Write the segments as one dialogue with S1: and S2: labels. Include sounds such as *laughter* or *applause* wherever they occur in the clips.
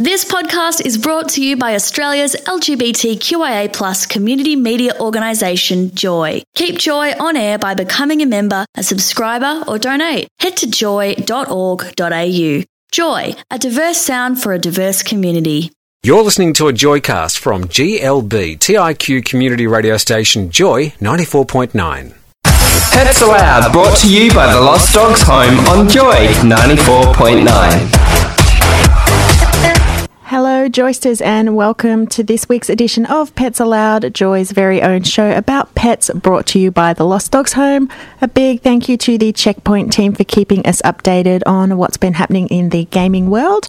S1: This podcast is brought to you by Australia's LGBTQIA plus community media organisation, Joy. Keep Joy on air by becoming a member, a subscriber, or donate. Head to joy.org.au. Joy, a diverse sound for a diverse community.
S2: You're listening to a Joycast from GLB TIQ community radio station Joy 94.9.
S3: Pets-A-Loud, brought to you by the Lost Dogs Home on Joy 94.9.
S4: Hello, Joysters, and welcome to this week's edition of Pets-A-Loud, Joy's very own show about pets, brought to you by the Lost Dogs Home. A big thank you to the Checkpoint team for keeping us updated on what's been happening in the gaming world.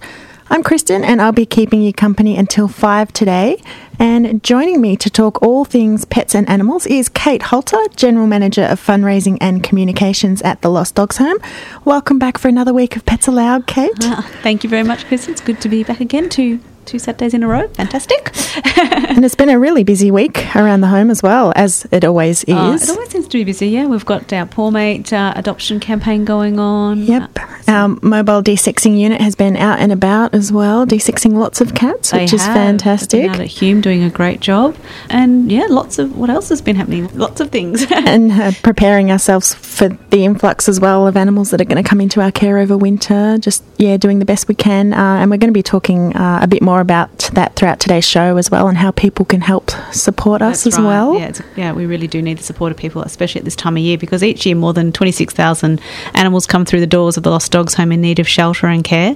S4: I'm Kristen, and I'll be keeping you company until 5 today. And joining me to talk all things pets and animals is Kate Halter, General Manager of Fundraising and Communications at the Lost Dogs Home. Welcome back for another week of Pets-A-Loud, Kate.
S5: Uh, thank you very much, Kristen. It's good to be back again to two Saturdays in a row. Fantastic. *laughs*
S4: and it's been a really busy week around the home as well, as it always is.
S5: Uh, it always seems to be busy, yeah. We've got our Poor Mate uh, adoption campaign going on.
S4: Yep. Uh, our mobile desexing unit has been out and about as well, desexing lots of cats, which is fantastic.
S5: Out at Hume doing a great job. And yeah, lots of what else has been happening? Lots of things. *laughs*
S4: and uh, preparing ourselves for the influx as well of animals that are going to come into our care over winter. Just, yeah, doing the best we can. Uh, and we're going to be talking uh, a bit more about that throughout today's show as well and how people can help support us
S5: That's
S4: as
S5: right.
S4: well.
S5: Yeah, yeah, we really do need the support of people, especially at this time of year, because each year more than 26,000 animals come through the doors of the Lost Dogs Home in need of shelter and care.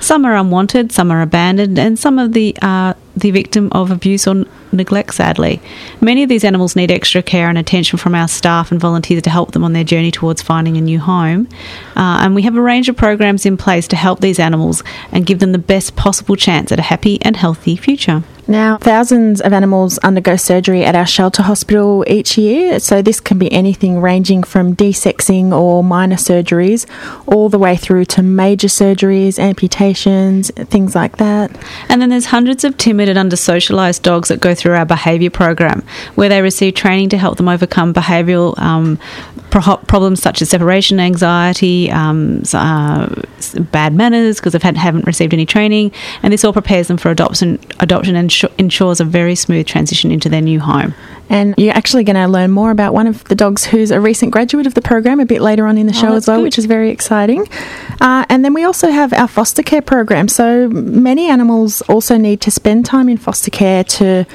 S5: Some are unwanted, some are abandoned, and some of the are the victim of abuse or neglect, sadly. Many of these animals need extra care and attention from our staff and volunteers to help them on their journey towards finding a new home. Uh, and we have a range of programs in place to help these animals and give them the best possible chance at a happy and healthy future.
S4: Now, thousands of animals undergo surgery at our shelter hospital each year. So, this can be anything ranging from desexing or minor surgeries all the way through to major surgeries, amputations, things like that.
S5: And then there's hundreds of timid and under socialised dogs that go through our behaviour program where they receive training to help them overcome behavioural um, pro- problems such as separation anxiety, um, uh, bad manners because they haven't received any training. And this all prepares them for adoption, adoption and ensures a very smooth transition into their new home.
S4: And you're actually going to learn more about one of the dogs who's a recent graduate of the program a bit later on in the show
S5: oh,
S4: as well,
S5: good.
S4: which is very exciting. Uh, and then we also have our foster care program. So many animals also need to spend time in foster care to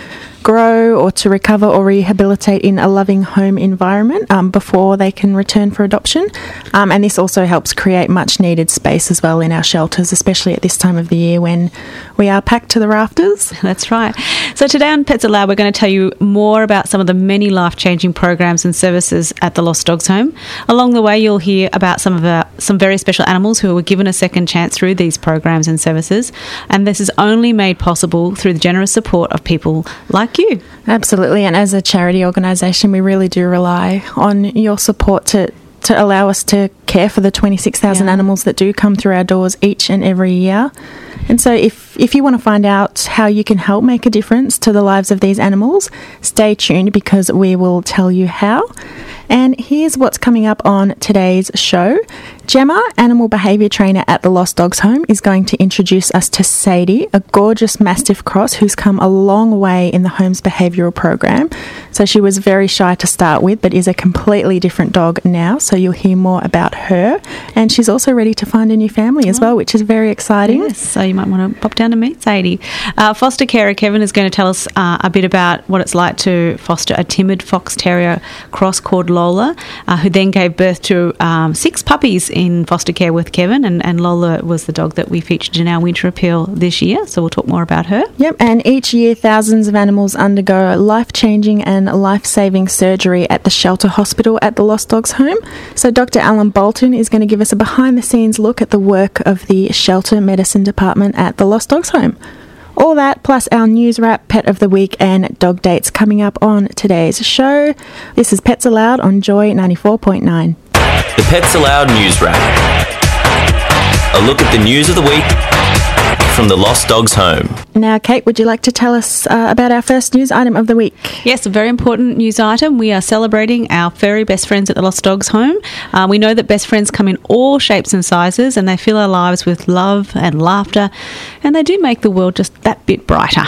S4: grow or to recover or rehabilitate in a loving home environment um, before they can return for adoption. Um, and this also helps create much needed space as well in our shelters, especially at this time of the year when we are packed to the rafters. *laughs*
S5: That's right. So today on Pets-A-Loud, we're going to tell you more about some of the many life changing programs and services at the Lost Dogs Home. Along the way, you'll hear about some of our, some very special animals who were given a second chance through these programs and services. And this is only made possible through the generous support of people like you.
S4: Absolutely. And as a charity organisation, we really do rely on your support to, to allow us to care for the 26,000
S5: Yeah.
S4: animals that do come through our doors each and every year. And so, if, if you want to find out how you can help make a difference to the lives of these animals, stay tuned because we will tell you how. And here's what's coming up on today's show. Gemma, animal behaviour trainer at the Lost Dogs Home, is going to introduce us to Sadie, a gorgeous Mastiff cross who's come a long way in the home's behavioural program. So she was very shy to start with, but is a completely different dog now. So you'll hear more about her. And she's also ready to find a new family as oh. well, which is very exciting.
S5: Yes, so you might want to pop down and meet Sadie. Uh, foster carer Kevin is going to tell us uh, a bit about what it's like to foster a timid fox terrier cross called Lola, uh, who then gave birth to um, six puppies in foster care with Kevin. And, and Lola was the dog that we featured in our winter appeal this year. So we'll talk more about her.
S4: Yep, and each year thousands of animals undergo life changing and life saving surgery at the shelter hospital at the Lost Dogs Home. So, Dr. Alan Bolton is going to give us a behind the scenes look at the work of the shelter medicine department at the Lost Dogs Home. All that plus our news wrap, pet of the week, and dog dates coming up on today's show. This is Pets-A-Loud on Joy 94.9.
S3: The Pets-A-Loud News Wrap. A look at the news of the week from the Lost Dogs Home.
S4: Now, Kate, would you like to tell us uh, about our first news item of the week?
S5: Yes, a very important news item. We are celebrating our furry best friends at the Lost Dogs Home. Uh, we know that best friends come in all shapes and sizes, and they fill our lives with love and laughter, and they do make the world just that bit brighter.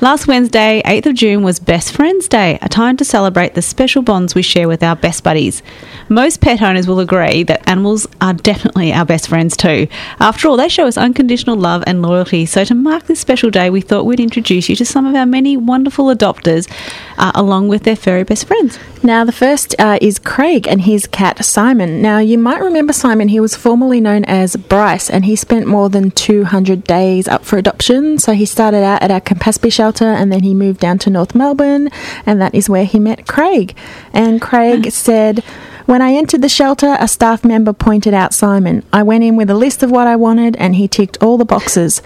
S5: Last Wednesday, 8th of June, was Best Friends Day, a time to celebrate the special bonds we share with our best buddies. Most pet owners will agree that animals are definitely our best friends too. After all, they show us unconditional love and loyalty. So, to mark this special day, we thought we'd introduce you to some of our many wonderful adopters, uh, along with their furry best friends.
S4: Now, the first uh, is Craig and his cat Simon. Now, you might remember Simon, he was formerly known as Bryce, and he spent more than 200 days up for adoption. So, he started out at our Campaspe shelter and then he moved down to North Melbourne, and that is where he met Craig. And Craig *sighs* said, when I entered the shelter, a staff member pointed out Simon. I went in with a list of what I wanted and he ticked all the boxes.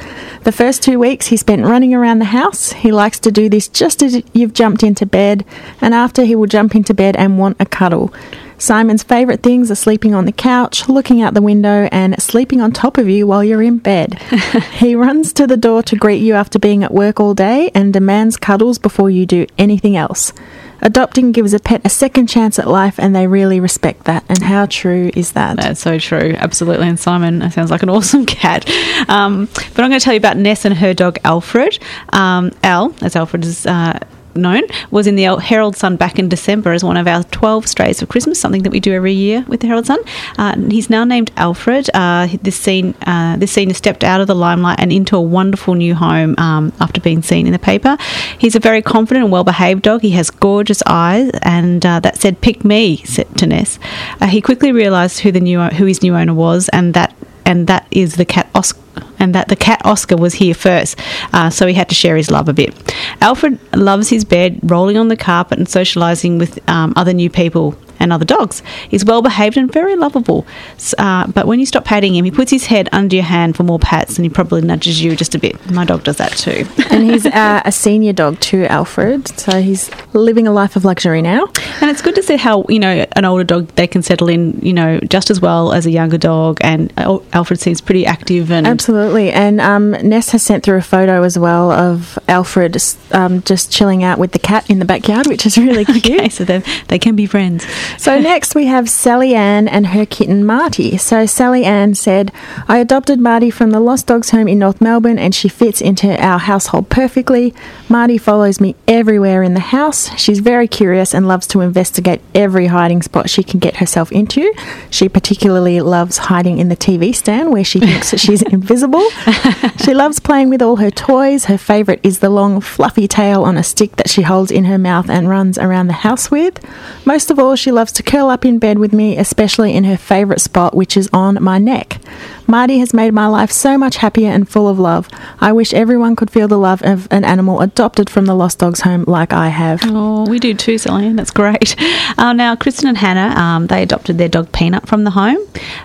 S4: The first two weeks he spent running around the house. He likes to do this just as you've jumped into bed, and after he will jump into bed and want a cuddle. Simon's favourite things are sleeping on the couch, looking out the window, and sleeping on top of you while you're in bed. *laughs* he runs to the door to greet you after being at work all day and demands cuddles before you do anything else. Adopting gives a pet a second chance at life, and they really respect that. And how true is that?
S5: That's so true, absolutely. And Simon sounds like an *laughs* awesome cat. Um, but I'm going to tell you about Ness and her dog Alfred. Um, Al, as Alfred is. Uh, known was in the Herald Sun back in December as one of our 12 strays for Christmas, something that we do every year with the Herald Sun. Uh, he's now named Alfred. Uh, this scene, uh, this scene has stepped out of the limelight and into a wonderful new home um, after being seen in the paper. He's a very confident and well-behaved dog. He has gorgeous eyes, and uh, that said, "Pick me," said to Ness. Uh, he quickly realised who the new who his new owner was, and that and that is the cat Oscar. And that the cat Oscar was here first, uh, so he had to share his love a bit. Alfred loves his bed, rolling on the carpet and socialising with um, other new people and other dogs. He's well behaved and very lovable. Uh, but when you stop patting him, he puts his head under your hand for more pats and he probably nudges you just a bit. My dog does that too. *laughs*
S4: and he's uh, a senior dog too, Alfred. So he's living a life of luxury now.
S5: And it's good to see how, you know, an older dog, they can settle in, you know, just as well as a younger dog. And Alfred seems pretty active and.
S4: Absolutely. And um, Ness has sent through a photo as well of Alfred um, just chilling out with the cat in the backyard, which is really *laughs* cute.
S5: okay, so they can be friends.
S4: So next we have Sally Ann and her kitten Marty. So Sally Ann said, I adopted Marty from the Lost Dogs home in North Melbourne and she fits into our household perfectly. Marty follows me everywhere in the house. She's very curious and loves to investigate every hiding spot she can get herself into. She particularly loves hiding in the TV stand where she thinks that she's *laughs* invisible. She loves playing with all her toys. Her favourite is the long fluffy tail on a stick that she holds in her mouth and runs around the house with. Most of all, she loves to curl up in bed with me, especially in her favourite spot, which is on my neck. Marty has made my life so much happier and full of love. I wish everyone could feel the love of an animal adopted from the Lost Dogs home like I have.
S5: Oh, we do too, Celine. That's great. *laughs* Uh, now, Kristen and Hannah, um, they adopted their dog Peanut from the home.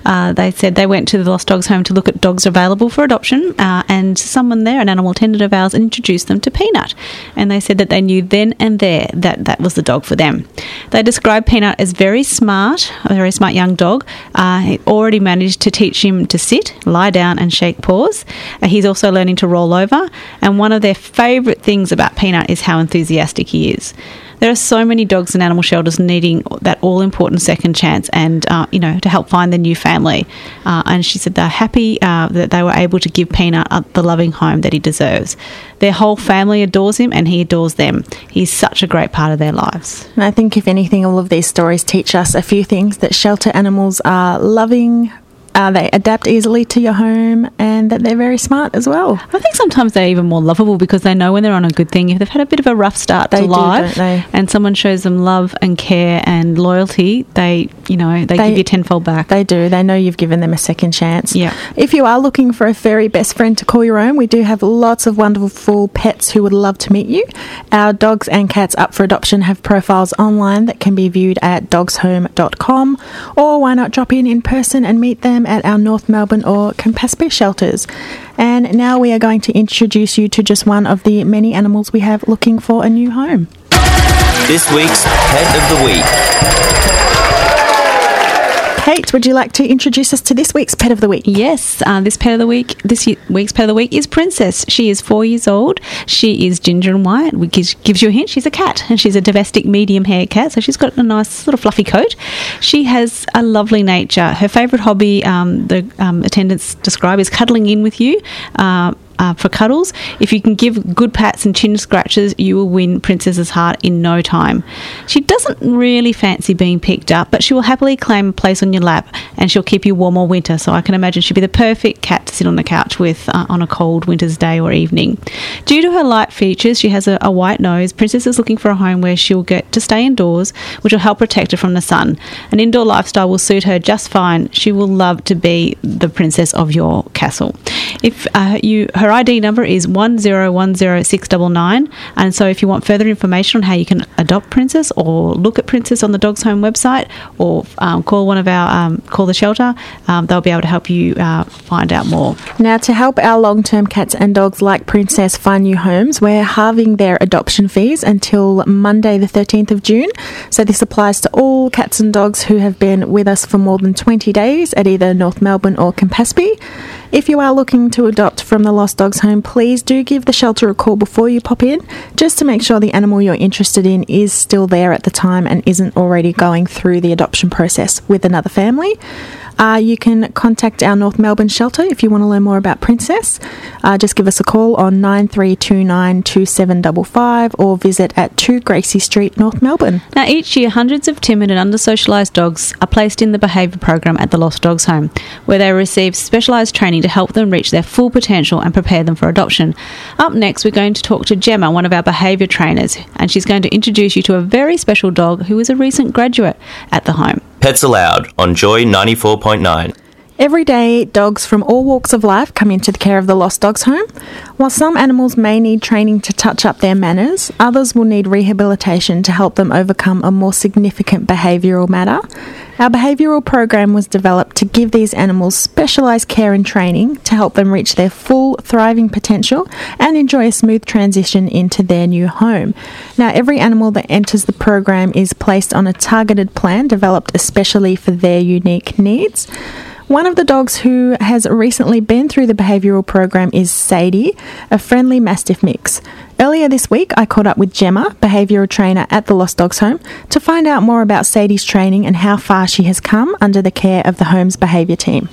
S5: Uh, they said they went to the Lost Dogs home to look at dogs available for adoption, uh, and someone there, an animal attendant of ours, introduced them to Peanut. And they said that they knew then and there that that was the dog for them. They described Peanut as very smart, a very smart young dog. Uh, he already managed to teach him to sit, lie down, and shake paws. Uh, he's also learning to roll over. And one of their favourite things about Peanut is how enthusiastic he is. There are so many dogs in animal shelters needing that all important second chance and, uh, you know, to help find their new family. Uh, and she said they're happy uh, that they were able to give Peanut the loving home that he deserves. Their whole family adores him and he adores them. He's such a great part of their lives.
S4: And I think, if anything, all of these stories teach us a few things that shelter animals are loving, uh, they adapt easily to your home and that they're very smart as well.
S5: I think sometimes they're even more lovable because they know when they're on a good thing. If they've had a bit of a rough start
S4: they
S5: to
S4: do,
S5: life and someone shows them love and care and loyalty, they, you know, they,
S4: They-
S5: give you tenfold back.
S4: They do. They know you've given them a second chance.
S5: Yeah.
S4: If you are looking for a furry best friend to call your own, we do have lots of wonderful pets who would love to meet you. Our dogs and cats up for adoption have profiles online that can be viewed at dogshome.com, or why not drop in in person and meet them at our North Melbourne or Campaspe shelters. And now we are going to introduce you to just one of the many animals we have looking for a new home.
S3: This week's Pet of the Week.
S4: Kate, would you like to introduce us to this week's Pet of the Week?
S5: Yes, uh, this pet of the week, this week's pet of the week is Princess. She is four years old. She is ginger and white, which gives, you a hint. She's a cat, and she's a domestic medium hair cat. So she's got a nice little fluffy coat. She has a lovely nature. Her favourite hobby, um, the um, attendants describe, is cuddling in with you. Uh, uh, for cuddles. If you can give good pats and chin scratches, you will win Princess's heart in no time. She doesn't really fancy being picked up, but she will happily claim a place on your lap and she'll keep you warm all winter. So I can imagine she'd be the perfect cat to sit on the couch with uh, on a cold winter's day or evening. Due to her light features, she has a, a white nose. Princess is looking for a home where she'll get to stay indoors, which will help protect her from the sun. An indoor lifestyle will suit her just fine. She will love to be the princess of your castle. If uh, you her ID number is one zero one zero six double nine, and so if you want further information on how you can adopt Princess or look at Princess on the Dogs Home website, or um, call one of our um, call the shelter, um, they'll be able to help you uh, find out more.
S4: Now, to help our long term cats and dogs like Princess find new homes, we're halving their adoption fees until Monday, the 13th of June. So, this applies to all cats and dogs who have been with us for more than 20 days at either North Melbourne or Campaspe. If you are looking to adopt from the Lost Dogs Home, please do give the shelter a call before you pop in, just to make sure the animal you're interested in is still there at the time and isn't already going through the adoption process with another family. Uh, you can contact our North Melbourne shelter if you want to learn more about Princess. Uh, just give us a call on 9329 2755 or visit at 2 Gracie Street, North Melbourne.
S5: Now, each year, hundreds of timid and under socialised dogs are placed in the behaviour program at the Lost Dogs Home, where they receive specialised training to help them reach their full potential and prepare them for adoption. Up next, we're going to talk to Gemma, one of our behaviour trainers, and she's going to introduce you to a very special dog who is a recent graduate at the home.
S3: Pets-A-Loud on Joy 94.9.
S4: Every day, dogs from all walks of life come into the care of the Lost Dogs Home. While some animals may need training to touch up their manners, others will need rehabilitation to help them overcome a more significant behavioural matter. Our behavioural program was developed to give these animals specialised care and training to help them reach their full thriving potential and enjoy a smooth transition into their new home. Now, every animal that enters the program is placed on a targeted plan developed especially for their unique needs. One of the dogs who has recently been through the behavioural program is Sadie, a friendly Mastiff mix. Earlier this week, I caught up with Gemma, behavioural trainer at the Lost Dogs Home, to find out more about Sadie's training and how far she has come under the care of the home's behaviour team.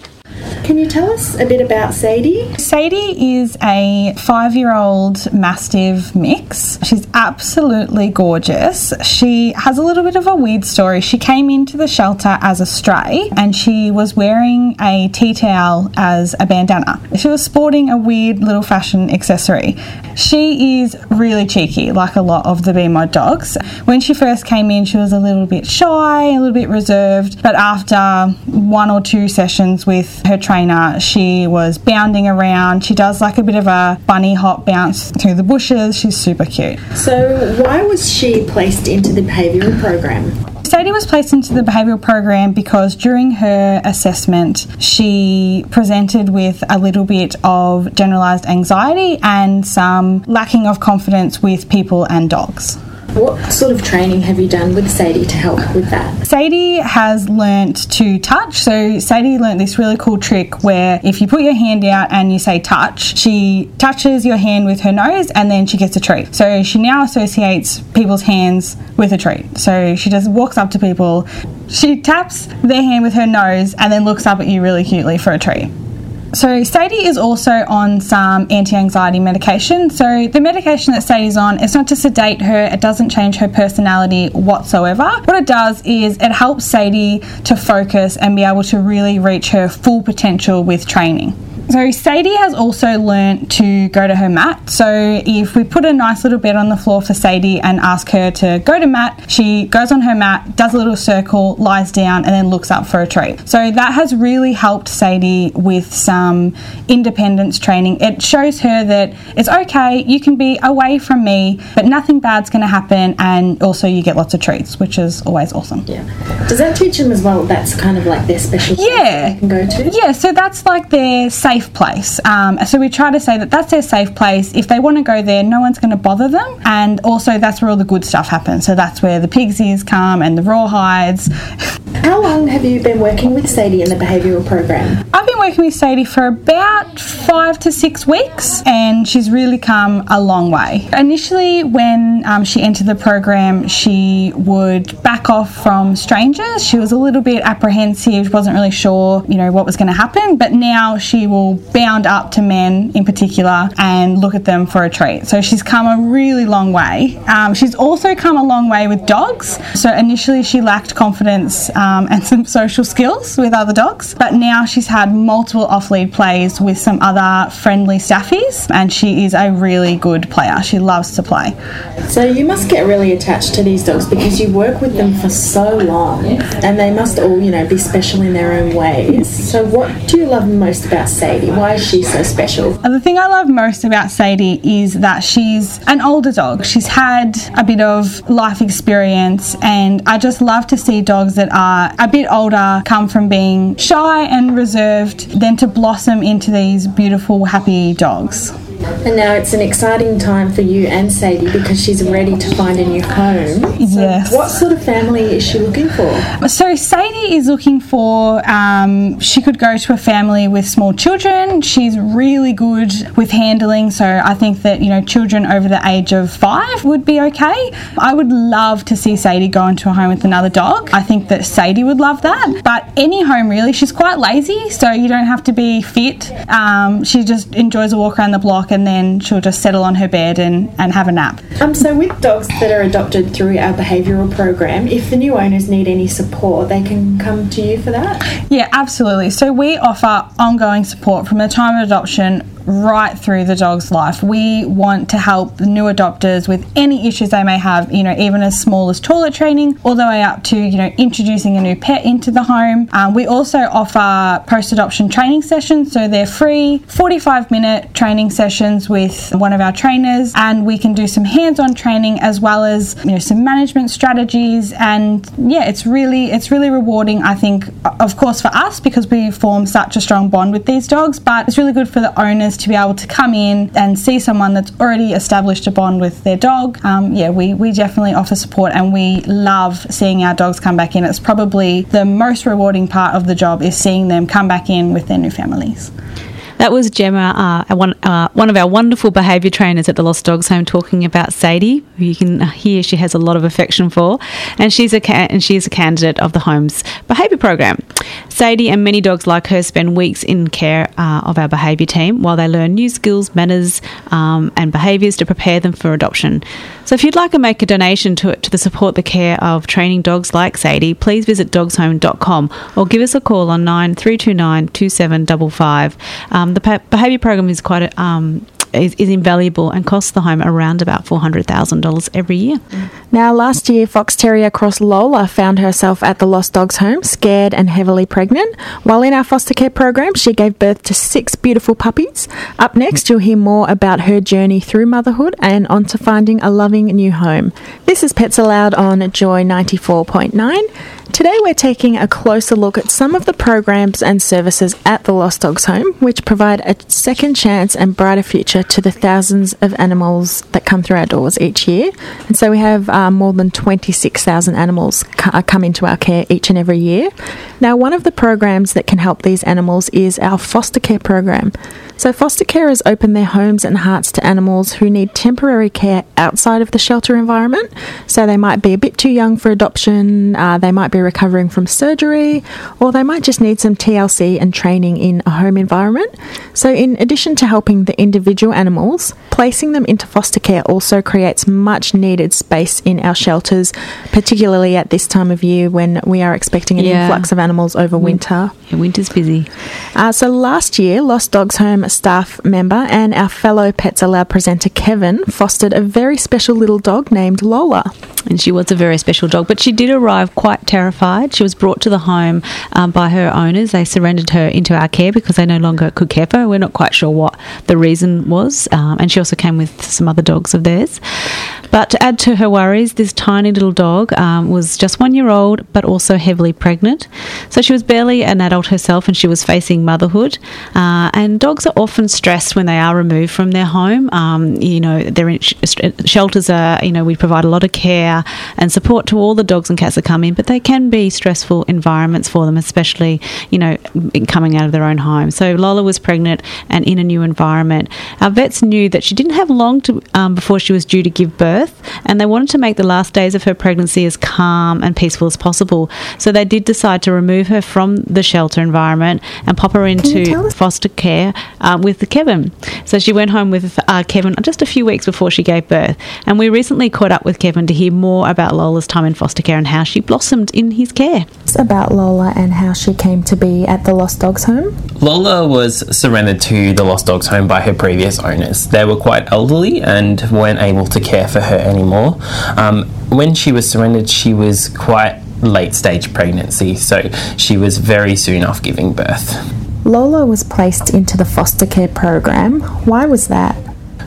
S6: Can you tell us a bit about Sadie?
S7: Sadie is a five year old Mastiff mix. She's absolutely gorgeous. She has a little bit of a weird story. She came into the shelter as a stray and she was wearing a tea towel as a bandana. She was sporting a weird little fashion accessory. She is really cheeky, like a lot of the BMOD dogs. When she first came in, she was a little bit shy, a little bit reserved, but after one or two sessions with her trainer, she was bounding around. She does like a bit of a bunny hop bounce through the bushes. She's super cute.
S6: So, why was she placed into the behavioural program?
S7: Sadie was placed into the behavioural program because during her assessment, she presented with a little bit of generalised anxiety and some lacking of confidence with people and dogs.
S6: What sort of training have you done with Sadie to help with that?
S7: Sadie has learnt to touch. So Sadie learnt this really cool trick where if you put your hand out and you say touch, she touches your hand with her nose and then she gets a treat. So she now associates people's hands with a treat. So she just walks up to people, she taps their hand with her nose and then looks up at you really cutely for a treat. So, Sadie is also on some anti anxiety medication. So, the medication that Sadie's on, it's not to sedate her, it doesn't change her personality whatsoever. What it does is it helps Sadie to focus and be able to really reach her full potential with training. So Sadie has also learnt to go to her mat. So if we put a nice little bed on the floor for Sadie and ask her to go to mat, she goes on her mat, does a little circle, lies down, and then looks up for a treat. So that has really helped Sadie with some independence training. It shows her that it's okay, you can be away from me, but nothing bad's going to happen, and also you get lots of treats, which is always awesome.
S6: Yeah. Does that teach them as well? That's kind of like their special
S7: Yeah.
S6: they can go to.
S7: Yeah, so that's like their safe place. Um, so we try to say that that's their safe place. If they want to go there, no one's going to bother them. And also, that's where all the good stuff happens. So that's where the pigsies come and the rawhides.
S6: How long have you been working with Sadie in the behavioural program?
S7: I've been working with Sadie for about five to six weeks, and she's really come a long way. Initially, when um, she entered the program, she would back off from strangers. She was a little bit apprehensive, wasn't really sure, you know, what was going to happen. But now she will bound up to men in particular and look at them for a treat. So she's come a really long way. Um, she's also come a long way with dogs. So initially, she lacked confidence um, and some social skills with other dogs, but now she's had multiple off-lead plays with some other friendly staffies, and she is a really good player. She loves to play.
S6: So you must get really attached to these dogs because you work with them for so long and they must all, you know, be special in their own ways. So what do you love most about Sadie? Why is she so special?
S7: The thing I love most about Sadie is that she's an older dog. She's had a bit of life experience, and I just love to see dogs that are a bit older come from being shy and reserved, then to blossom into these beautiful, happy dogs.
S6: And now it's an exciting time for you and Sadie because she's ready to find a new home. So
S7: Yes.
S6: What sort of family is she looking for?
S7: So Sadie is looking for. Um, she could go to a family with small children. She's really good with handling, so I think that you know children over the age of five would be okay. I would love to see Sadie go into a home with another dog. I think that Sadie would love that. But any home really, she's quite lazy, so you don't have to be fit. Um, she just enjoys a walk around the block, and then she'll just settle on her bed and, and have a nap.
S6: Um, so with dogs that are adopted through our behavioural program, if the new owners need any support, they can come to you for that.
S7: Yeah, absolutely. So we offer ongoing support from the time of adoption right through the dog's life. We want to help new adopters with any issues they may have, you know, even as small as toilet training, all the way up to, you know, introducing a new pet into the home. Um, we also offer post adoption training sessions, so they're free 45 minute training sessions with one of our trainers, and we can do some hands on training as well as, you know, some management strategies. And yeah, it's really, it's really rewarding, I think, of course, for us because we form such a strong bond with these dogs, but it's really good for the owners to be able to come in and see someone that's already established a bond with their dog. Um, yeah, we, we definitely offer support and we love seeing our dogs come back in. It's probably the most rewarding part of the job is seeing them come back in with their new families.
S5: That was Gemma, uh, one, uh, one of our wonderful behaviour trainers at the Lost Dogs Home, talking about Sadie, who you can hear she has a lot of affection for, and she's a ca- and she's a candidate of the home's behaviour program. Sadie and many dogs like her spend weeks in care uh, of our behaviour team while they learn new skills, manners, um, and behaviours to prepare them for adoption. So, if you'd like to make a donation to it to the support the care of training dogs like Sadie, please visit dogshome.com or give us a call on nine three two nine two seven double five. Um, the behaviour program is quite a, um, is, is invaluable and costs the home around about four hundred thousand dollars every year.
S4: Now, last year, Fox Terrier Cross Lola found herself at the Lost Dogs home, scared and heavily pregnant. While in our foster care program, she gave birth to six beautiful puppies. Up next, you'll hear more about her journey through motherhood and on to finding a loving new home. This is Pets-A-Loud on Joy 94.9. Today, we're taking a closer look at some of the programs and services at the Lost Dogs home, which provide a second chance and brighter future to the thousands of animals that come through our doors each year. And so we have uh, more than 26,000 animals uh, come into our care each and every year. Now, one of the programs that can help these animals is our foster care program. So, foster carers open their homes and hearts to animals who need temporary care outside of the shelter environment. So, they might be a bit too young for adoption, uh, they might be recovering from surgery, or they might just need some TLC and training in a home environment. So, in addition to helping the individual animals, placing them into foster care also creates much needed space in our shelters, particularly at this time of year when we are expecting an
S5: Yeah.
S4: influx of animals over winter.
S5: Yeah, winter's busy.
S4: Uh, so last year, Lost Dogs Home staff member and our fellow Pets-A-Loud presenter Kevin fostered a very special little dog named Lola.
S5: and she was a very special dog. But she did arrive quite terrified. She was brought to the home um, by her owners. They surrendered her into our care because they no longer could care for her. We're not quite sure what the reason was, um, and she also came with some other dogs of theirs. But to add to her worries, this tiny little dog um, was just one year old, but also heavily pregnant. So she was barely an adult herself, and she was facing motherhood. Uh, and dogs are often stressed when they are removed from their home. Um, you know, they're in sh- shelters are. You know, we provide a lot of care and support to all the dogs and cats that come in, but they can be stressful environments for them, especially you know coming out of their own home. So Lola was pregnant and in a new environment. Our vets knew that she didn't have long to um, before she was due to give birth, and they wanted to make the last days of her pregnancy as calm and peaceful as possible. So they did decide to remove her from the shelter environment and pop her into foster care uh, with Kevin. So she went home with uh, Kevin just a few weeks before she gave birth, and we recently caught up with Kevin to hear more about Lola's time in foster care and how she blossomed in his care.
S4: It's about Lola and how she came to be at the Lost Dogs home.
S3: Lola was surrendered to the Lost Dogs home by her previous owners. They were quite elderly and weren't able to care for her anymore. Um, when she was surrendered, she was quite late stage pregnancy, so she was very soon off giving birth.
S4: Lola was placed into the foster care program. Why was that?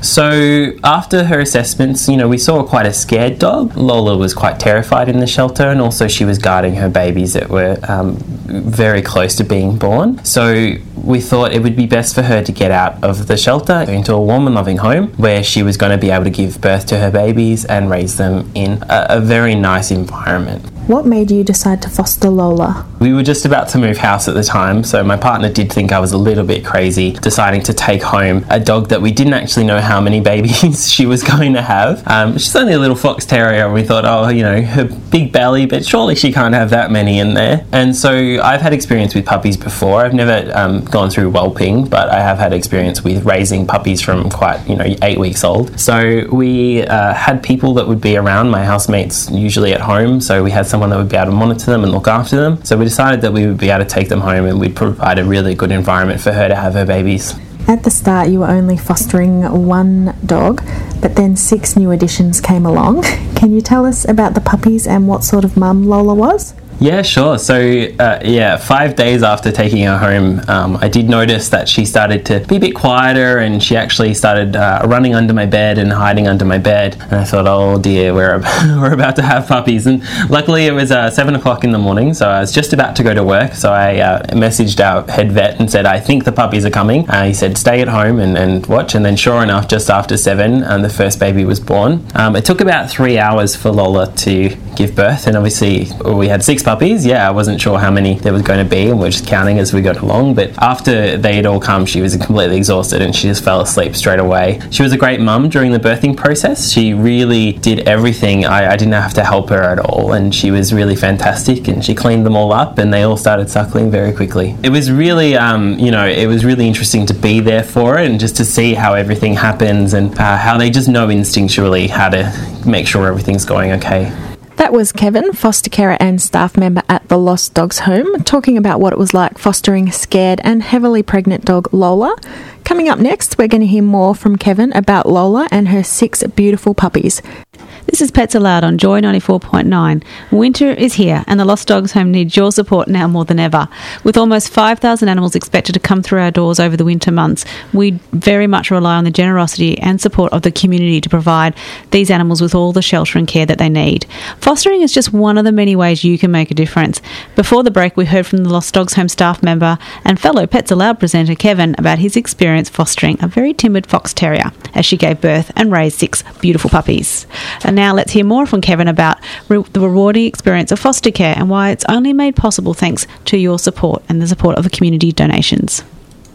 S3: So after her assessments, you know, we saw quite a scared dog. Lola was quite terrified in the shelter, and also she was guarding her babies that were um, very close to being born. So we thought it would be best for her to get out of the shelter into a warm and loving home where she was going to be able to give birth to her babies and raise them in a, a very nice environment.
S4: What made you decide to foster Lola?
S3: We were just about to move house at the time, so my partner did think I was a little bit crazy deciding to take home a dog that we didn't actually know how many babies *laughs* she was going to have. Um, she's only a little fox terrier, and we thought, oh, you know, her big belly, but surely she can't have that many in there. And so I've had experience with puppies before. I've never um, gone through whelping, but I have had experience with raising puppies from quite, you know, eight weeks old. So we uh, had people that would be around, my housemates usually at home, so we had someone that would be able to monitor them and look after them. So we decided that we would be able to take them home and we'd provide a really good environment for her to have her babies.
S4: At the start, you were only fostering one dog, but then six new additions came along. *laughs* Can you tell us about the puppies and what sort of mum Lola was?
S3: Yeah, sure. So, uh, yeah, five days after taking her home, um, I did notice that she started to be a bit quieter and she actually started uh, running under my bed and hiding under my bed. And I thought, oh dear, we're, *laughs* we're about to have puppies. And luckily, it was uh, seven o'clock in the morning, so I was just about to go to work. So I uh, messaged our head vet and said, I think the puppies are coming. Uh, he said, stay at home and, and watch. And then, sure enough, just after seven, um, the first baby was born. Um, it took about three hours for Lola to give birth, and obviously, we had six puppies. Yeah, I wasn't sure how many there was going to be, and we are just counting as we got along. But after they had all come, she was completely exhausted and she just fell asleep straight away. She was a great mum during the birthing process. She really did everything. I, I didn't have to help her at all, and she was really fantastic. And she cleaned them all up, and they all started suckling very quickly. It was really, um, you know, it was really interesting to be there for it and just to see how everything happens and uh, how they just know instinctually how to make sure everything's going okay.
S4: That was Kevin, foster carer and staff member at the Lost Dogs Home, talking about what it was like fostering scared and heavily pregnant dog Lola. Coming up next, we're going to hear more from Kevin about Lola and her six beautiful puppies.
S5: This is Pets-A-Loud on Joy 94.9. Winter is here and the Lost Dogs Home needs your support now more than ever. With almost 5,000 animals expected to come through our doors over the winter months, we very much rely on the generosity and support of the community to provide these animals with all the shelter and care that they need. Fostering is just one of the many ways you can make a difference. Before the break, we heard from the Lost Dogs Home staff member and fellow Pets-A-Loud presenter Kevin about his experience fostering a very timid fox terrier as she gave birth and raised six beautiful puppies. And now let's hear more from Kevin about re- the rewarding experience of foster care and why it's only made possible thanks to your support and the support of the community donations.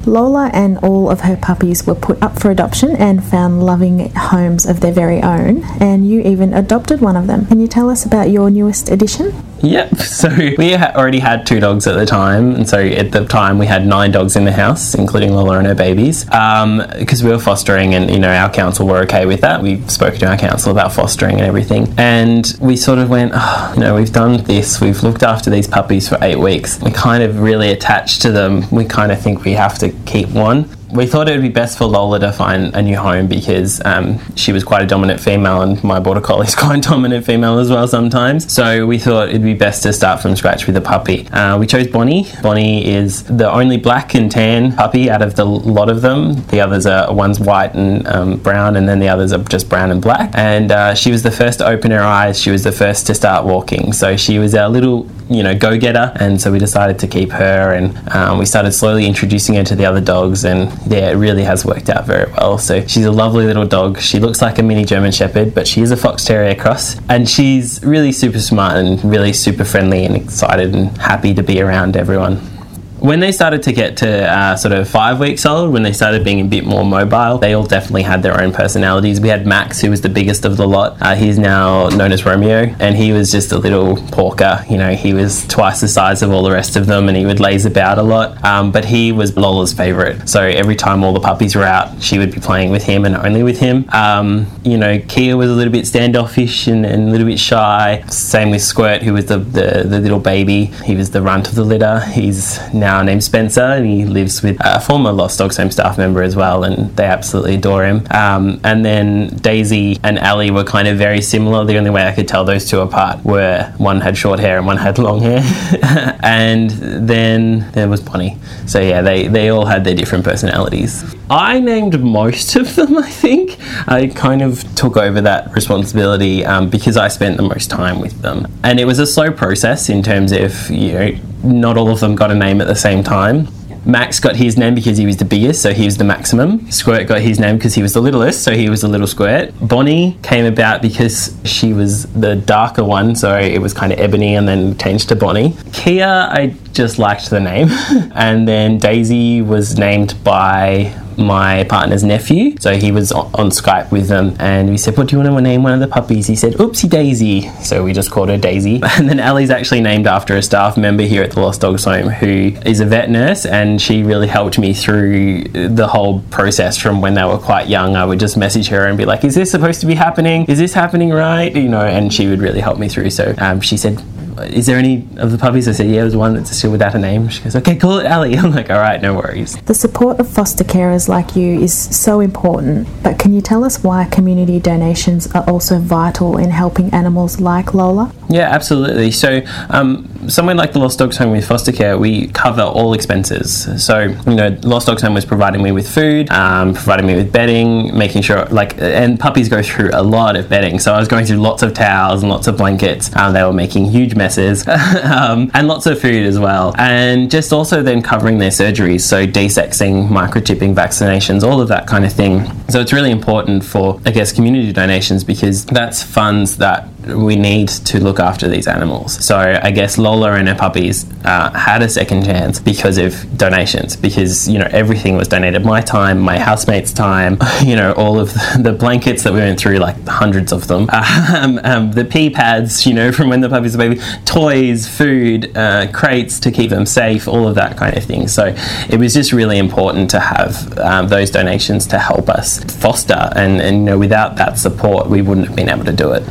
S4: Lola and all of her puppies were put up for adoption and found loving homes of their very own, and you even adopted one of them. Can you tell us about your newest addition?
S3: Yep. *laughs* So we already had two dogs at the time, and so at the time we had nine dogs in the house, including Lola and her babies, because um, we were fostering, and you know our council were okay with that. We spoke to our council about fostering and everything, and we sort of went, oh, you know, we've done this, we've looked after these puppies for eight weeks, we're kind of really attached to them. We kind of think we have to keep one. We thought it would be best for Lola to find a new home because um, she was quite a dominant female, and my border collie is *laughs* quite a dominant female as well sometimes. So we thought it'd be best to start from scratch with a puppy. Uh, we chose Bonnie. Bonnie is the only black and tan puppy out of the lot of them. The others are one's white and um, brown, and then the others are just brown and black. And uh, she was the first to open her eyes. She was the first to start walking. So she was our little, you know, go-getter. And so we decided to keep her, and um, we started slowly introducing her to the other dogs. And yeah, it really has worked out very well. So she's a lovely little dog. She looks like a mini German Shepherd, but she is a Fox Terrier cross, and she's really super smart and really super friendly and excited and happy to be around everyone when they started to get to uh, sort of five weeks old, when they started being a bit more mobile, they all definitely had their own personalities. We had Max, who was the biggest of the lot. Uh, he's now known as Romeo, and he was just a little porker. You know, he was twice the size of all the rest of them, and he would laze about a lot. Um, but he was Lola's favorite. So every time all the puppies were out, she would be playing with him and only with him. Um, you know, Kia was a little bit standoffish and, and, a little bit shy. Same with Squirt, who was the, the, the little baby. He was the runt of the litter. He's now now named Spencer, and he lives with a former Lost Dogs Home staff member as well, and they absolutely adore him. Um, and then Daisy and Ali were kind of very similar. The only way I could tell those two apart were one had short hair and one had long hair. *laughs* and then there was Bonnie. So yeah, they, they all had their different personalities. I named most of them, I think. I kind of took over that responsibility um, because I spent the most time with them. And it was a slow process in terms of, you know, not all of them got a name at the same time. Max got his name because he was the biggest, so he was the maximum. Squirt got his name because he was the littlest, so he was the little squirt. Bonnie came about because she was the darker one, so it was kind of ebony and then changed to Bonnie. Kia, I just liked the name. *laughs* and then Daisy was named by my partner's nephew. So he was on, on Skype with them and we said, What do you want to name one of the puppies? He said, Oopsie Daisy. So we just called her Daisy. *laughs* And then Ellie's actually named after a staff member here at the Lost Dogs Home who is a vet nurse and she really helped me through the whole process from when they were quite young. I would just message her and be like, Is this supposed to be happening? Is this happening right? You know, and she would really help me through. So um, she said, is there any of the puppies? I said, yeah, there's one that's still without a name. She goes, okay, call it Ali. *laughs* I'm like, all right, no worries.
S4: The support of foster carers like you is so important, but can you tell us why community donations are also vital in helping animals like Lola?
S3: Yeah, absolutely. So, um, somewhere like the Lost Dogs Home with foster care, we cover all expenses. So, you know, Lost Dogs Home was providing me with food, um, providing me with bedding, making sure, like, and puppies go through a lot of bedding. So, I was going through lots of towels and lots of blankets. Um, they were making huge messes *laughs* um, and lots of food as well. And just also then covering their surgeries. So, desexing, microchipping, vaccinations, all of that kind of thing. So, it's really important for, I guess, community donations because that's funds that we need to look after these animals. So I guess Lola and her puppies uh, had a second chance because of donations. Because you know everything was donated. My time, my housemates' time, *laughs* you know all of *laughs* the blankets that we went through, like hundreds of them, *laughs* um, um, the pee pads, you know from when the puppies were baby, toys, food, uh, crates to keep them safe, all of that kind of thing. So it was just really important to have um, those donations to help us foster, and, and you know without that support, we wouldn't have been able to do it.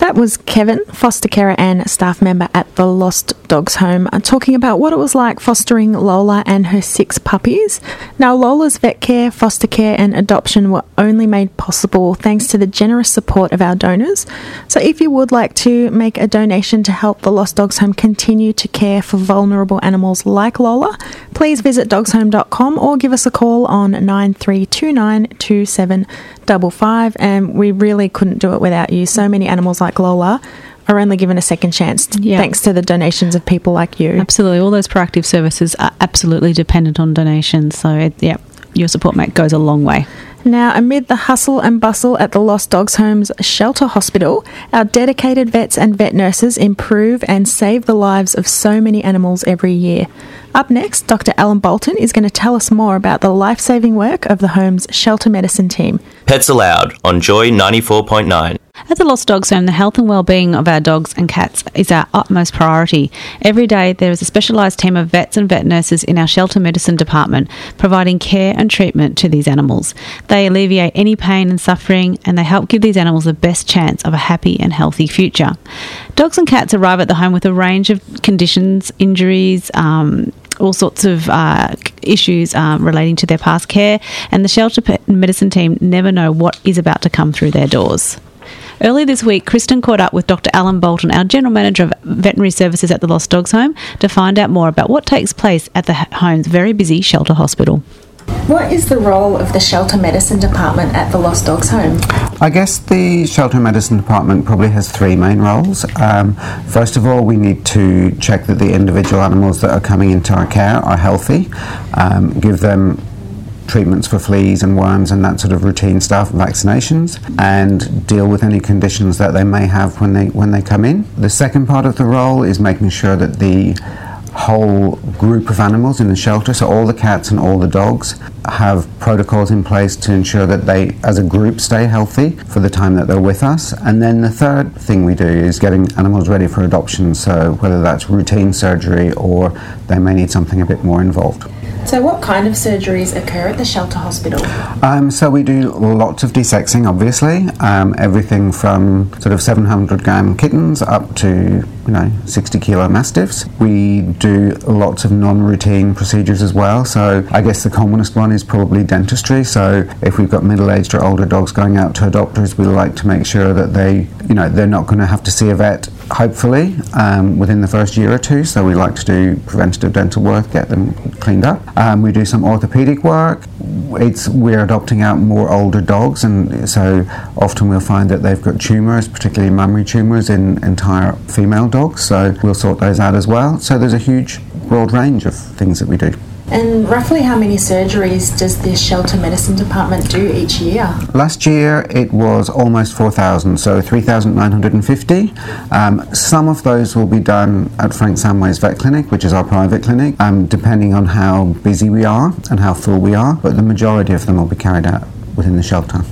S4: That was Kevin, foster carer and staff member at the Lost Dogs Home, uh, talking about what it was like fostering Lola and her six puppies. Now, Lola's vet care, foster care, and adoption were only made possible thanks to the generous support of our donors. So, if you would like to make a donation to help the Lost Dogs Home continue to care for vulnerable animals like Lola, please visit dogshome.com or give us a call on 9329 double five, and we really couldn't do it without you. So many animals like Lola are only given a second chance
S5: Yeah.
S4: thanks to the donations of people like you.
S5: Absolutely. All those proactive services are absolutely dependent on donations. So, it, yeah, your support mate goes a long way.
S4: Now, amid the hustle and bustle at the Lost Dogs Home's shelter hospital, our dedicated vets and vet nurses improve and save the lives of so many animals every year. Up next, Dr. Alan Bolton is going to tell us more about the life saving work of the home's shelter medicine team.
S8: Pets-A-Loud on Joy 94.9.
S5: At the Lost Dogs Home, the health and well-being of our dogs and cats is our utmost priority. Every day, there is a specialised team of vets and vet nurses in our shelter medicine department, providing care and treatment to these animals. They alleviate any pain and suffering, and they help give these animals the best chance of a happy and healthy future. Dogs and cats arrive at the home with a range of conditions, injuries, um, all sorts of uh, issues um, relating to their past care, and the shelter medicine team never know what is about to come through their doors. Earlier this week, Kristen caught up with Dr. Alan Bolton, our General Manager of Veterinary Services at the Lost Dogs Home, to find out more about what takes place at the home's very busy shelter hospital.
S6: What is the role of the shelter medicine department at the Lost Dogs Home?
S9: I guess the shelter medicine department probably has three main roles. Um, first of all, we need to check that the individual animals that are coming into our care are healthy, um, give them treatments for fleas and worms and that sort of routine stuff, vaccinations, and deal with any conditions that they may have when they when they come in. The second part of the role is making sure that the whole group of animals in the shelter, so all the cats and all the dogs, have protocols in place to ensure that they, as a group, stay healthy for the time that they're with us. And then the third thing we do is getting animals ready for adoption, so whether that's routine surgery or they may need something a bit more involved.
S6: So, what kind of surgeries occur at the shelter hospital?
S9: Um, so we do lots of desexing, obviously. Um, everything from sort of 700 gram kittens up to you know 60 kilo mastiffs. We do lots of non-routine procedures as well. So I guess the commonest one is probably dentistry. So if we've got middle-aged or older dogs going out to doctors, we like to make sure that they you know they're not going to have to see a vet hopefully um, within the first year or two. So we like to do preventative dental work, get them cleaned up. Um, we do some orthopedic work. It's we're adopting out more older dogs, and so often we'll find that they've got tumours, particularly mammary tumours in entire female dogs. So we'll sort those out as well. So there's a huge broad range of things that we do.
S6: And roughly how many surgeries does the shelter medicine department do each year?
S9: Last year it was almost 4,000, so 3,950. Um, some of those will be done at Frank Samways Vet Clinic, which is our private clinic, um, depending on how busy we are and how full we are, but the majority of them will be carried out within the shelter.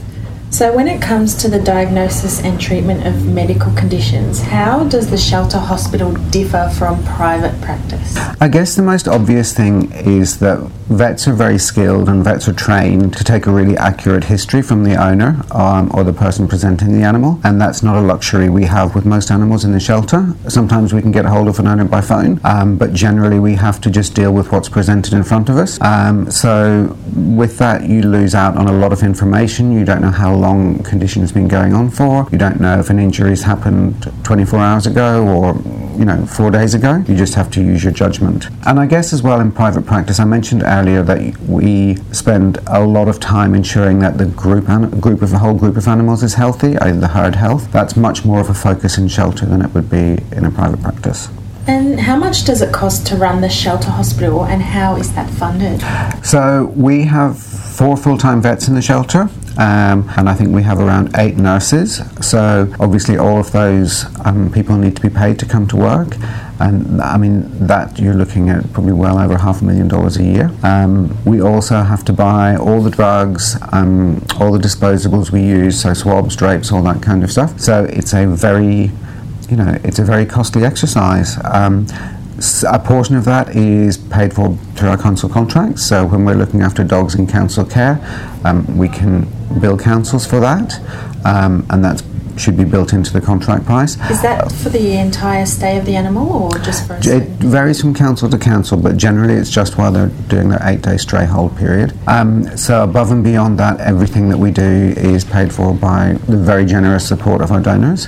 S6: So, when it comes to the diagnosis and treatment of medical conditions, how does the shelter hospital differ from private practice?
S9: I guess the most obvious thing is that vets are very skilled and vets are trained to take a really accurate history from the owner um, or the person presenting the animal, and that's not a luxury we have with most animals in the shelter. Sometimes we can get hold of an owner by phone, um, but generally we have to just deal with what's presented in front of us. Um, so, with that, you lose out on a lot of information. You don't know how long condition's been going on for. You don't know if an injury has happened 24 hours ago or you know four days ago. You just have to use your judgment. And I guess as well in private practice, I mentioned earlier that we spend a lot of time ensuring that the group an- group of the whole group of animals is healthy, i.e. the herd health. That's much more of a focus in shelter than it would be in a private practice.
S6: And how much does it cost to run the shelter hospital and how is that funded?
S9: So we have four full-time vets in the shelter. Um, and I think we have around eight nurses. So obviously, all of those um, people need to be paid to come to work, and I mean that you're looking at probably well over half a million dollars a year. Um, we also have to buy all the drugs, um, all the disposables we use, so swabs, drapes, all that kind of stuff. So it's a very you know, it's a very costly exercise. Um, a portion of that is paid for through our council contracts. So when we're looking after dogs in council care, um, we can bill councils for that, um, and that should be built into the contract price.
S6: Is that for the entire stay of the animal or just for a
S9: It
S6: certain-
S9: varies from council to council, but generally it's just while they're doing their eight-day stray hold period. Um, so above and beyond that, everything that we do is paid for by the very generous support of our donors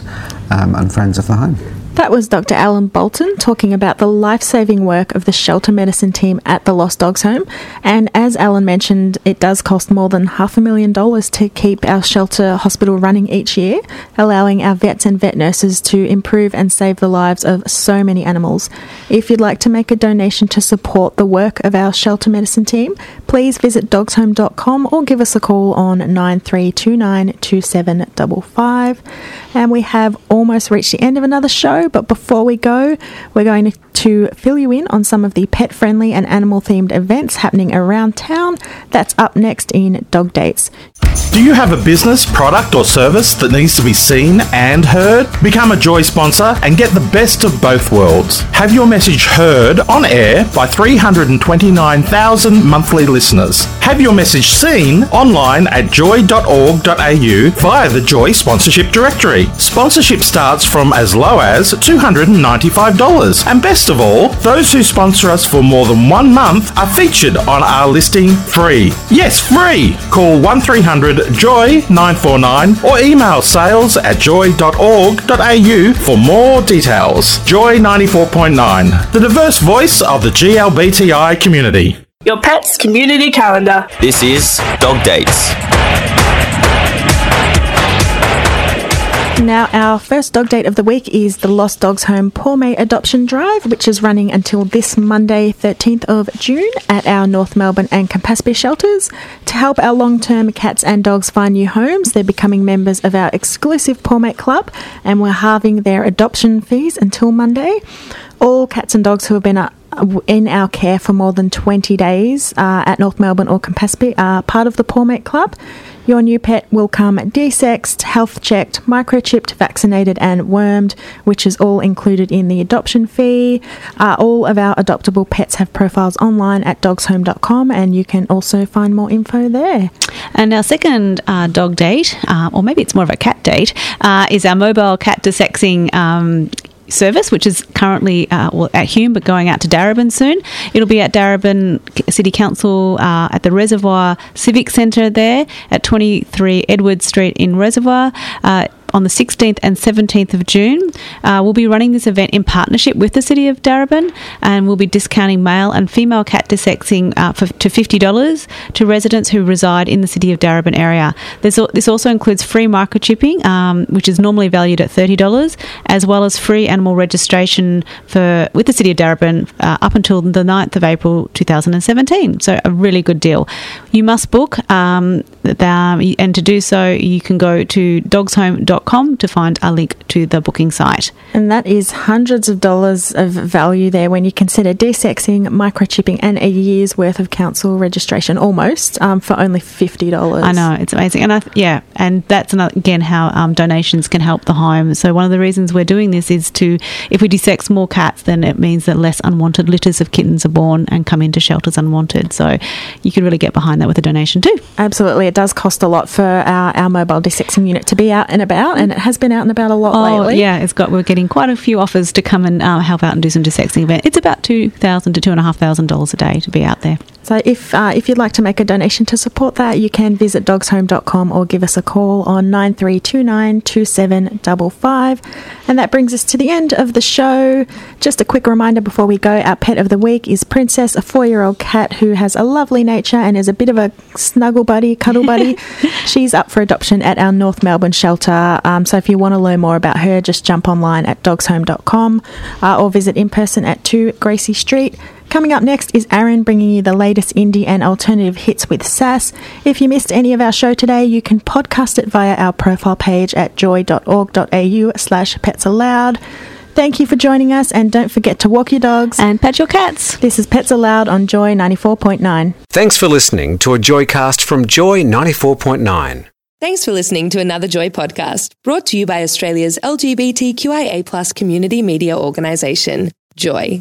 S9: um, and friends of the home.
S4: That was Dr. Alan Bolton talking about the life saving work of the shelter medicine team at the Lost Dogs Home. And as Alan mentioned, it does cost more than half a million dollars to keep our shelter hospital running each year, allowing our vets and vet nurses to improve and save the lives of so many animals. If you'd like to make a donation to support the work of our shelter medicine team, please visit dogshome.com or give us a call on 9329 2755. And we have almost reached the end of another show, but before we go, we're going to fill you in on some of the pet friendly and animal themed events happening around town. That's up next in Dog Dates.
S10: Do you have a business, product, or service that needs to be seen and heard? Become a Joy sponsor and get the best of both worlds. Have your message heard on air by 329,000 monthly listeners. Have your message seen online at joy.org.au via the Joy sponsorship directory. Sponsorship starts from as low as just $295. And best of all, those who sponsor us for more than one month are featured on our listing free. Yes, free! Call 1300 JOY 949 or email sales at joy.org.au for more details. Joy 94.9, the diverse voice of the GLBTI community.
S11: Your pet's community calendar.
S8: This is Dog Dates.
S4: Now, our first dog date of the week is the Lost Dogs Home Poor Mate Adoption Drive, which is running until this Monday, 13th of June, at our North Melbourne and Campaspe shelters. To help our long term cats and dogs find new homes, they're becoming members of our exclusive Poor Mate Club, and we're halving their adoption fees until Monday. All cats and dogs who have been uh, in our care for more than 20 days uh, at North Melbourne or Campaspe are part of the Poor Mate Club. Your new pet will come desexed, health checked, microchipped, vaccinated, and wormed, which is all included in the adoption fee. Uh, all of our adoptable pets have profiles online at dogshome.com, and you can also find more info there.
S5: And our second uh, dog date, uh, or maybe it's more of a cat date, uh, is our mobile cat desexing um, service, which is currently uh, well, at Hume but going out to Darebin soon. It'll be at Darebin City Council uh, at the Reservoir Civic Centre there at 23 Edward Street in Reservoir. Uh, on the 16th and 17th of June. Uh, we'll be running this event in partnership with the City of Darebin and we'll be discounting male and female cat desexing uh, for, to $50 to residents who reside in the City of Darebin area. This, this also includes free microchipping, um, which is normally valued at $30, as well as free animal registration for with the City of Darebin uh, up until the 9th of April 2017. So a really good deal. You must book um, and to do so you can go to dogshome.com to find a link to the booking site.
S4: And that is hundreds of dollars of value there when you consider desexing, microchipping, and a year's worth of council registration almost um, for only $50.
S5: I know, it's amazing. And I, yeah, and that's another, again how um, donations can help the home. So, one of the reasons we're doing this is to, if we desex more cats, then it means that less unwanted litters of kittens are born and come into shelters unwanted. So, you can really get behind that with a donation too.
S4: Absolutely. It does cost a lot for our, our mobile desexing unit to be out and about, and it has been out and about a lot
S5: oh,
S4: lately.
S5: yeah, it's got. We're getting quite a few offers to come and uh, help out and do some desexing event. It's about two thousand to two and a half thousand dollars a day to be out there.
S4: So if uh, if you'd like to make a donation to support that, you can visit dogshome.com or give us a call on 9329 2755. And that brings us to the end of the show. Just a quick reminder before we go, our pet of the week is Princess, a four-year-old cat who has a lovely nature and is a bit of a snuggle buddy, cuddle buddy. *laughs* She's up for adoption at our North Melbourne shelter. Um, so if you want to learn more about her, just jump online at dogshome.com uh, or visit in person at 2 Gracie Street. Coming up next is Aaron bringing you the latest indie and alternative hits with Sass. If you missed any of our show today, you can podcast it via our profile page at joy.org.au slash Pets-A-Loud. Thank you for joining us and don't forget to walk your dogs
S5: and pet your cats.
S4: This is Pets-A-Loud on Joy 94.9.
S2: Thanks for listening to a Joycast from Joy 94.9.
S12: Thanks for listening to another Joy podcast brought to you by Australia's LGBTQIA community media organisation, Joy.